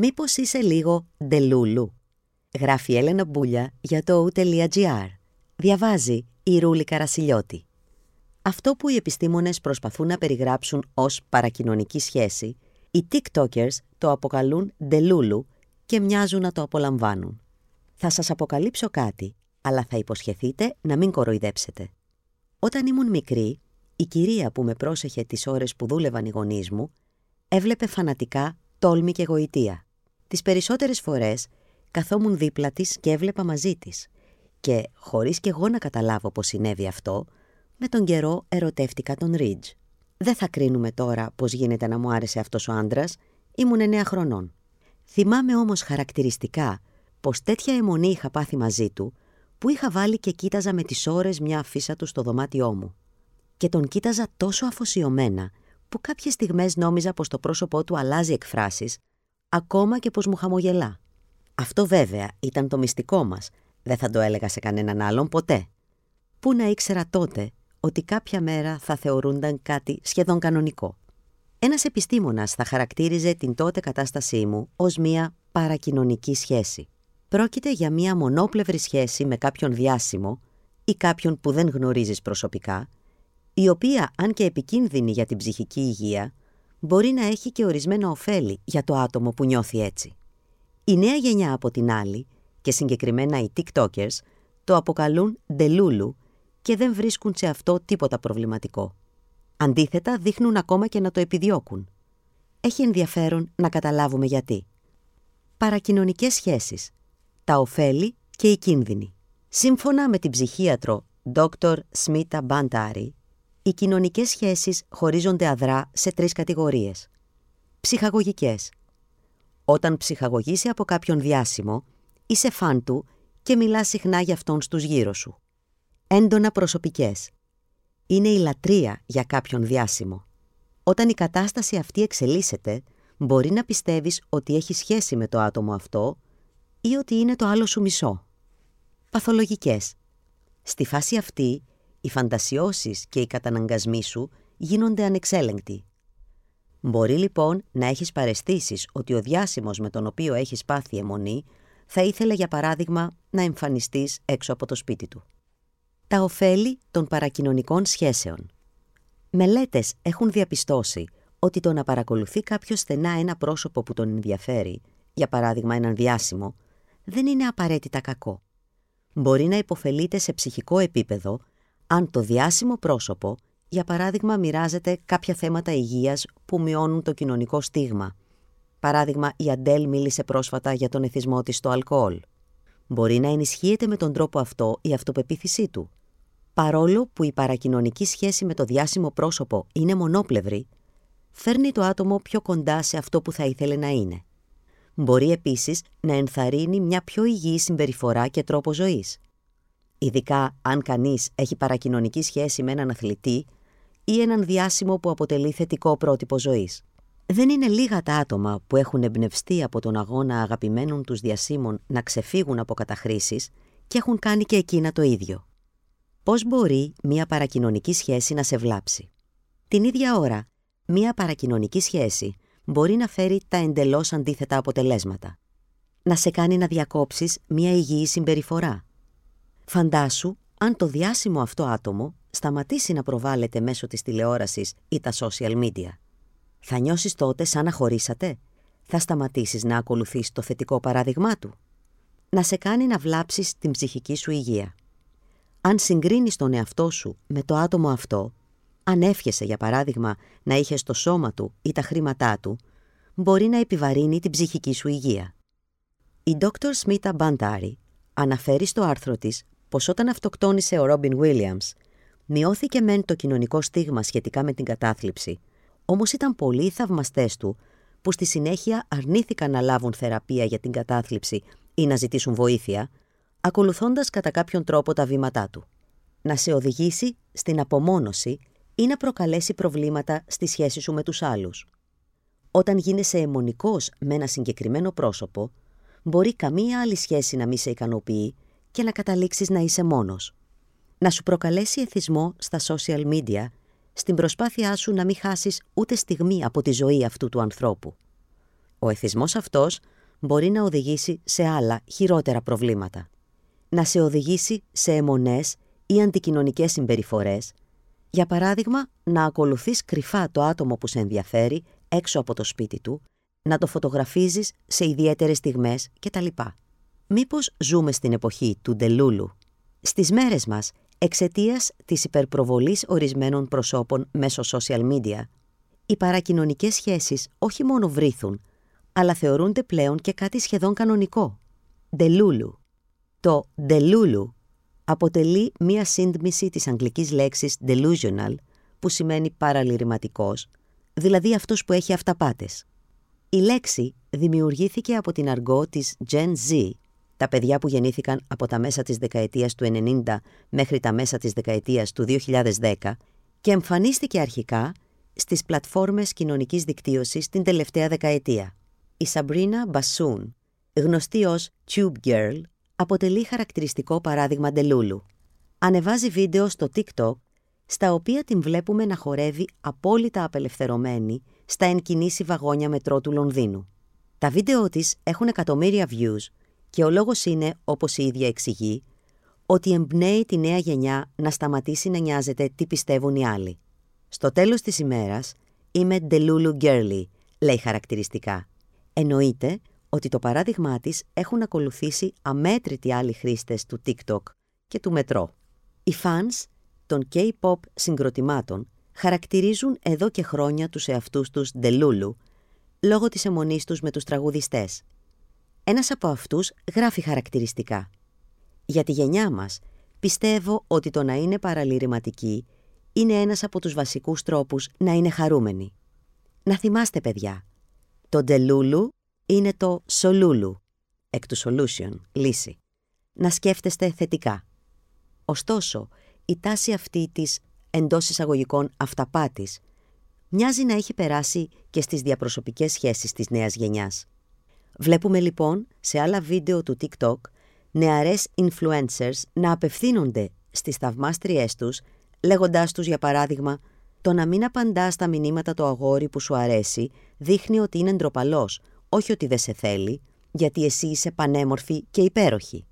Μήπως είσαι λίγο ντελούλου. Γράφει Έλενα Μπούλια για το o.gr. Διαβάζει η Ρούλη Καρασιλιώτη. Αυτό που οι επιστήμονες προσπαθούν να περιγράψουν ως παρακοινωνική σχέση, οι TikTokers το αποκαλούν ντελούλου και μοιάζουν να το απολαμβάνουν. Θα σας αποκαλύψω κάτι, αλλά θα υποσχεθείτε να μην κοροϊδέψετε. Όταν ήμουν μικρή, η κυρία που με πρόσεχε τις ώρες που δούλευαν οι γονείς μου, έβλεπε φανατικά τόλμη και γοητεία. Τις περισσότερες φορές καθόμουν δίπλα της και έβλεπα μαζί της. Και, χωρίς και εγώ να καταλάβω πώς συνέβη αυτό, με τον καιρό ερωτεύτηκα τον Ρίτζ. Δεν θα κρίνουμε τώρα πώς γίνεται να μου άρεσε αυτός ο άντρας, ήμουν εννέα χρονών. Θυμάμαι όμως χαρακτηριστικά πως τέτοια αιμονή είχα πάθει μαζί του, που είχα βάλει και κοίταζα με τις ώρες μια αφίσα του στο δωμάτιό μου. Και τον κοίταζα τόσο αφοσιωμένα, που κάποιες στιγμές νόμιζα πως το πρόσωπό του αλλάζει εκφράσεις, ακόμα και πως μου χαμογελά. Αυτό βέβαια ήταν το μυστικό μας, δεν θα το έλεγα σε κανέναν άλλον ποτέ. Πού να ήξερα τότε ότι κάποια μέρα θα θεωρούνταν κάτι σχεδόν κανονικό. Ένας επιστήμονας θα χαρακτήριζε την τότε κατάστασή μου ως μία παρακοινωνική σχέση. Πρόκειται για μία μονόπλευρη σχέση με κάποιον διάσημο ή κάποιον που δεν γνωρίζεις προσωπικά, η οποία, αν και επικίνδυνη για την ψυχική υγεία, μπορεί να έχει και ορισμένα ωφέλη για το άτομο που νιώθει έτσι. Η νέα γενιά από την άλλη, και συγκεκριμένα οι TikTokers, το αποκαλούν «ντελούλου» και δεν βρίσκουν σε αυτό τίποτα προβληματικό. Αντίθετα, δείχνουν ακόμα και να το επιδιώκουν. Έχει ενδιαφέρον να καταλάβουμε γιατί. Παρακοινωνικές σχέσεις. Τα ωφέλη και οι κίνδυνοι. Σύμφωνα με την ψυχίατρο Dr. Smita Bantari, οι κοινωνικές σχέσεις χωρίζονται αδρά σε τρεις κατηγορίες. Ψυχαγωγικές. Όταν ψυχαγωγήσει από κάποιον διάσημο, είσαι φαν του και μιλάς συχνά για αυτόν στους γύρω σου. Έντονα προσωπικές. Είναι η λατρεία για κάποιον διάσημο. Όταν η κατάσταση αυτή εξελίσσεται, μπορεί να πιστεύεις ότι έχει σχέση με το άτομο αυτό ή ότι είναι το άλλο σου μισό. Παθολογικές. Στη φάση αυτή, οι φαντασιώσεις και οι καταναγκασμοί σου γίνονται ανεξέλεγκτοι. Μπορεί λοιπόν να έχεις παρεστήσεις ότι ο διάσημος με τον οποίο έχεις πάθει αιμονή θα ήθελε για παράδειγμα να εμφανιστείς έξω από το σπίτι του. Τα ωφέλη των παρακοινωνικών σχέσεων Μελέτες έχουν διαπιστώσει ότι το να παρακολουθεί κάποιος στενά ένα πρόσωπο που τον ενδιαφέρει, για παράδειγμα έναν διάσημο, δεν είναι απαραίτητα κακό. Μπορεί να υποφελείται σε ψυχικό επίπεδο αν το διάσημο πρόσωπο, για παράδειγμα, μοιράζεται κάποια θέματα υγείας που μειώνουν το κοινωνικό στίγμα. Παράδειγμα, η Αντέλ μίλησε πρόσφατα για τον εθισμό της στο αλκοόλ. Μπορεί να ενισχύεται με τον τρόπο αυτό η αυτοπεποίθησή του. Παρόλο που η παρακοινωνική σχέση με το διάσημο πρόσωπο είναι μονόπλευρη, φέρνει το άτομο πιο κοντά σε αυτό που θα ήθελε να είναι. Μπορεί επίσης να ενθαρρύνει μια πιο υγιή συμπεριφορά και τρόπο ζωής ειδικά αν κανείς έχει παρακοινωνική σχέση με έναν αθλητή ή έναν διάσημο που αποτελεί θετικό πρότυπο ζωής. Δεν είναι λίγα τα άτομα που έχουν εμπνευστεί από τον αγώνα αγαπημένων τους διασύμων να ξεφύγουν από καταχρήσεις και έχουν κάνει και εκείνα το ίδιο. Πώς μπορεί μια παρακοινωνική σχέση να σε βλάψει; Την ίδια ώρα, μια παρακοινωνική σχέση μπορεί να φέρει τα εντελώς αντίθετα αποτελέσματα. Να σε κάνει να διακόψεις μια υγιή συμπεριφορά, Φαντάσου αν το διάσημο αυτό άτομο σταματήσει να προβάλλεται μέσω της τηλεόρασης ή τα social media. Θα νιώσεις τότε σαν να χωρίσατε; Θα σταματήσεις να ακολουθείς το θετικό παράδειγμά του; Να σε κάνει να βλάψεις την ψυχική σου υγεία. Αν συγκρίνεις τον εαυτό σου με το άτομο αυτό, αν εύχεσαι για παράδειγμα να είχες το σώμα του ή τα χρήματά του, μπορεί να επιβαρύνει την ψυχική σου υγεία. Η Dr. Smita Bandari αναφέρει στο άρθρο της πως όταν αυτοκτόνησε ο Ρόμπιν Williams, μειώθηκε μεν το κοινωνικό στίγμα σχετικά με την κατάθλιψη, όμως ήταν πολλοί οι θαυμαστές του που στη συνέχεια αρνήθηκαν να λάβουν θεραπεία για την κατάθλιψη ή να ζητήσουν βοήθεια, ακολουθώντας κατά κάποιον τρόπο τα βήματά του. Να σε οδηγήσει στην απομόνωση ή να προκαλέσει προβλήματα στη σχέση σου με τους άλλους. Όταν γίνεσαι αιμονικός με ένα συγκεκριμένο πρόσωπο, μπορεί καμία άλλη σχέση να μη σε ικανοποιεί και να καταλήξεις να είσαι μόνος. Να σου προκαλέσει εθισμό στα social media στην προσπάθειά σου να μην χάσεις ούτε στιγμή από τη ζωή αυτού του ανθρώπου. Ο εθισμός αυτός μπορεί να οδηγήσει σε άλλα χειρότερα προβλήματα. Να σε οδηγήσει σε αιμονές ή αντικοινωνικές συμπεριφορές, για παράδειγμα να ακολουθείς κρυφά το άτομο που σε ενδιαφέρει έξω από το σπίτι του, να το φωτογραφίζεις σε ιδιαίτερες στιγμές κτλ. Μήπως ζούμε στην εποχή του ντελούλου; Στις μέρες μας, εξαιτίας της υπερπροβολής ορισμένων προσώπων μέσω social media, οι παρακοινωνικές σχέσεις όχι μόνο βρίθουν, αλλά θεωρούνται πλέον και κάτι σχεδόν κανονικό. Ντελούλου. Το ντελούλου αποτελεί μία σύντμηση της αγγλικής λέξης delusional, που σημαίνει παραλυρηματικός, δηλαδή αυτός που έχει αυταπάτες. Η λέξη δημιουργήθηκε από την αργό της Gen Z, τα παιδιά που γεννήθηκαν από τα μέσα της δεκαετίας του 90 μέχρι τα μέσα της δεκαετίας του 2010 και εμφανίστηκε αρχικά στις πλατφόρμες κοινωνικής δικτύωσης την τελευταία δεκαετία. Η Σαμπρίνα Μπασούν, γνωστή ως Tube Girl, αποτελεί χαρακτηριστικό παράδειγμα ντελούλου. Ανεβάζει βίντεο στο TikTok, στα οποία την βλέπουμε να χορεύει απόλυτα απελευθερωμένη στα ενκινήσει βαγόνια μετρό του Λονδίνου. Τα βίντεο της έχουν εκατομμύρια views και ο λόγος είναι, όπως η ίδια εξηγεί, ότι εμπνέει τη νέα γενιά να σταματήσει να νοιάζεται τι πιστεύουν οι άλλοι. Στο τέλος της ημέρας, είμαι ντελούλου girly, λέει χαρακτηριστικά. Εννοείται ότι το παράδειγμά της έχουν ακολουθήσει αμέτρητοι άλλοι χρήστες του TikTok και του μετρό. Οι fans των K-pop συγκροτημάτων χαρακτηρίζουν εδώ και χρόνια τους εαυτούς τους ντελούλου λόγω της αιμονής τους με τους τραγουδιστές. Ένας από αυτούς γράφει χαρακτηριστικά. Για τη γενιά μας πιστεύω ότι το να είναι παραλυρηματική είναι ένας από τους βασικούς τρόπους να είναι χαρούμενοι. Να θυμάστε παιδιά, το ντελούλου είναι το σολούλου, εκ του solution, λύση. Να σκέφτεστε θετικά. Ωστόσο, η τάση αυτή της εντός εισαγωγικών αυταπάτης μοιάζει να έχει περάσει και στις διαπροσωπικές σχέσεις της νέας γενιάς. Βλέπουμε λοιπόν σε άλλα βίντεο του TikTok νεαρές influencers να απευθύνονται στις θαυμάστριές τους λέγοντάς τους για παράδειγμα «Το να μην απαντά στα μηνύματα το αγόρι που σου αρέσει δείχνει ότι είναι ντροπαλός, όχι ότι δεν σε θέλει, γιατί εσύ είσαι πανέμορφη και υπέροχη».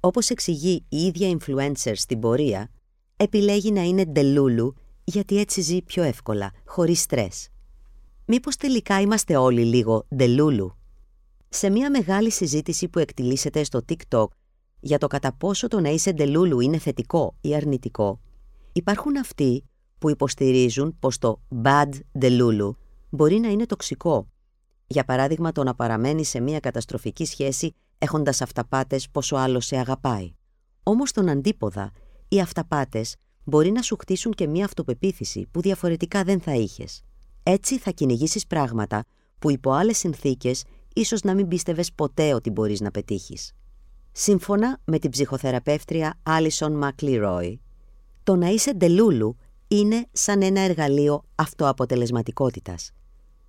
Όπως εξηγεί η ίδια influencer στην πορεία, επιλέγει να είναι ντελούλου γιατί έτσι ζει πιο εύκολα, χωρίς στρες. Μήπως τελικά είμαστε όλοι λίγο ντελούλου; Σε μια μεγάλη συζήτηση που εκτιλήσεται στο TikTok για το κατά πόσο το να είσαι ντελούλου είναι θετικό ή αρνητικό, υπάρχουν αυτοί που υποστηρίζουν πως το bad delulu μπορεί να είναι τοξικό. Για παράδειγμα το να παραμένεις σε μια καταστροφική σχέση έχοντας αυταπάτες πόσο άλλο σε αγαπάει. Όμως τον αντίποδα, οι αυταπάτες μπορεί να σου χτίσουν και μια αυτοπεποίθηση που διαφορετικά δεν θα είχες. Έτσι θα κυνηγήσεις πράγματα που υπό άλλες συνθήκες ίσως να μην πίστευες ποτέ ότι μπορείς να πετύχεις. Σύμφωνα με την ψυχοθεραπεύτρια Alison McLeroy, το να είσαι ντελούλου είναι σαν ένα εργαλείο αυτοαποτελεσματικότητας.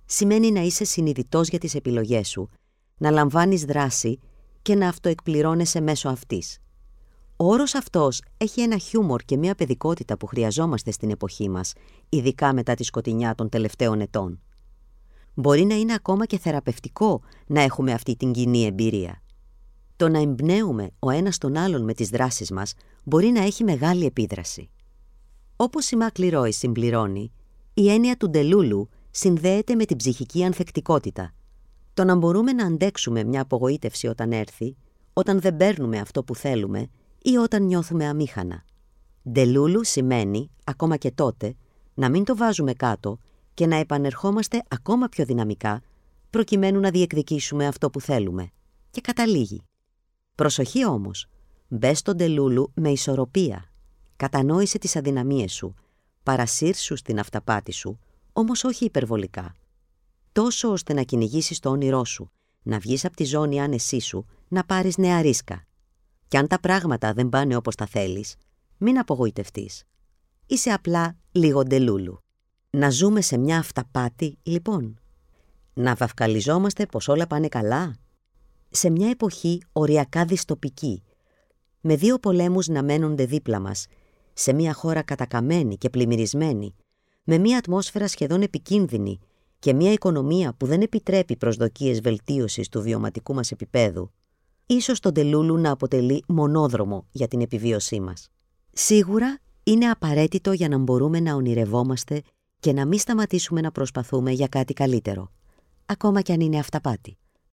Σημαίνει να είσαι συνειδητός για τις επιλογές σου, να λαμβάνεις δράση και να αυτοεκπληρώνεσαι μέσω αυτής. Ο όρος αυτός έχει ένα χιούμορ και μια παιδικότητα που χρειαζόμαστε στην εποχή μας, ειδικά μετά τη σκοτεινιά των τελευταίων ετών. Μπορεί να είναι ακόμα και θεραπευτικό να έχουμε αυτή την κοινή εμπειρία. Το να εμπνέουμε ο ένας τον άλλον με τις δράσεις μας μπορεί να έχει μεγάλη επίδραση. Όπως η Μακληρόη συμπληρώνει, η έννοια του ντελούλου συνδέεται με την ψυχική ανθεκτικότητα. Το να μπορούμε να αντέξουμε μια απογοήτευση όταν έρθει, όταν δεν παίρνουμε αυτό που θέλουμε ή όταν νιώθουμε αμήχανα. Ντελούλου σημαίνει, ακόμα και τότε, να μην το βάζουμε κάτω και να επανερχόμαστε ακόμα πιο δυναμικά, προκειμένου να διεκδικήσουμε αυτό που θέλουμε. Και καταλήγει. Προσοχή όμως, μπες στον Ντελούλου με ισορροπία. Κατανόησε τις αδυναμίες σου, παρασύρσου στην αυταπάτη σου, όμως όχι υπερβολικά. Τόσο ώστε να κυνηγήσεις το όνειρό σου, να βγεις από τη ζώνη άνεσή σου, να πάρεις νέα ρίσκα. Κι αν τα πράγματα δεν πάνε όπως τα θέλεις, μην απογοητευτείς. Είσαι απλά λίγο ντελούλου. Να ζούμε σε μια αυταπάτη, λοιπόν. Να βαυκαλιζόμαστε πως όλα πάνε καλά. Σε μια εποχή οριακά δυστοπική, με δύο πολέμους να μένονται δίπλα μας, σε μια χώρα κατακαμένη και πλημμυρισμένη, με μια ατμόσφαιρα σχεδόν επικίνδυνη και μια οικονομία που δεν επιτρέπει προσδοκίες βελτίωσης του βιωματικού μας επίπεδου, ίσως τον τελούλου να αποτελεί μονόδρομο για την επιβίωσή μας. Σίγουρα είναι απαραίτητο για να μπορούμε να ονειρευόμαστε και να μην σταματήσουμε να προσπαθούμε για κάτι καλύτερο, ακόμα κι αν είναι αυταπάτη.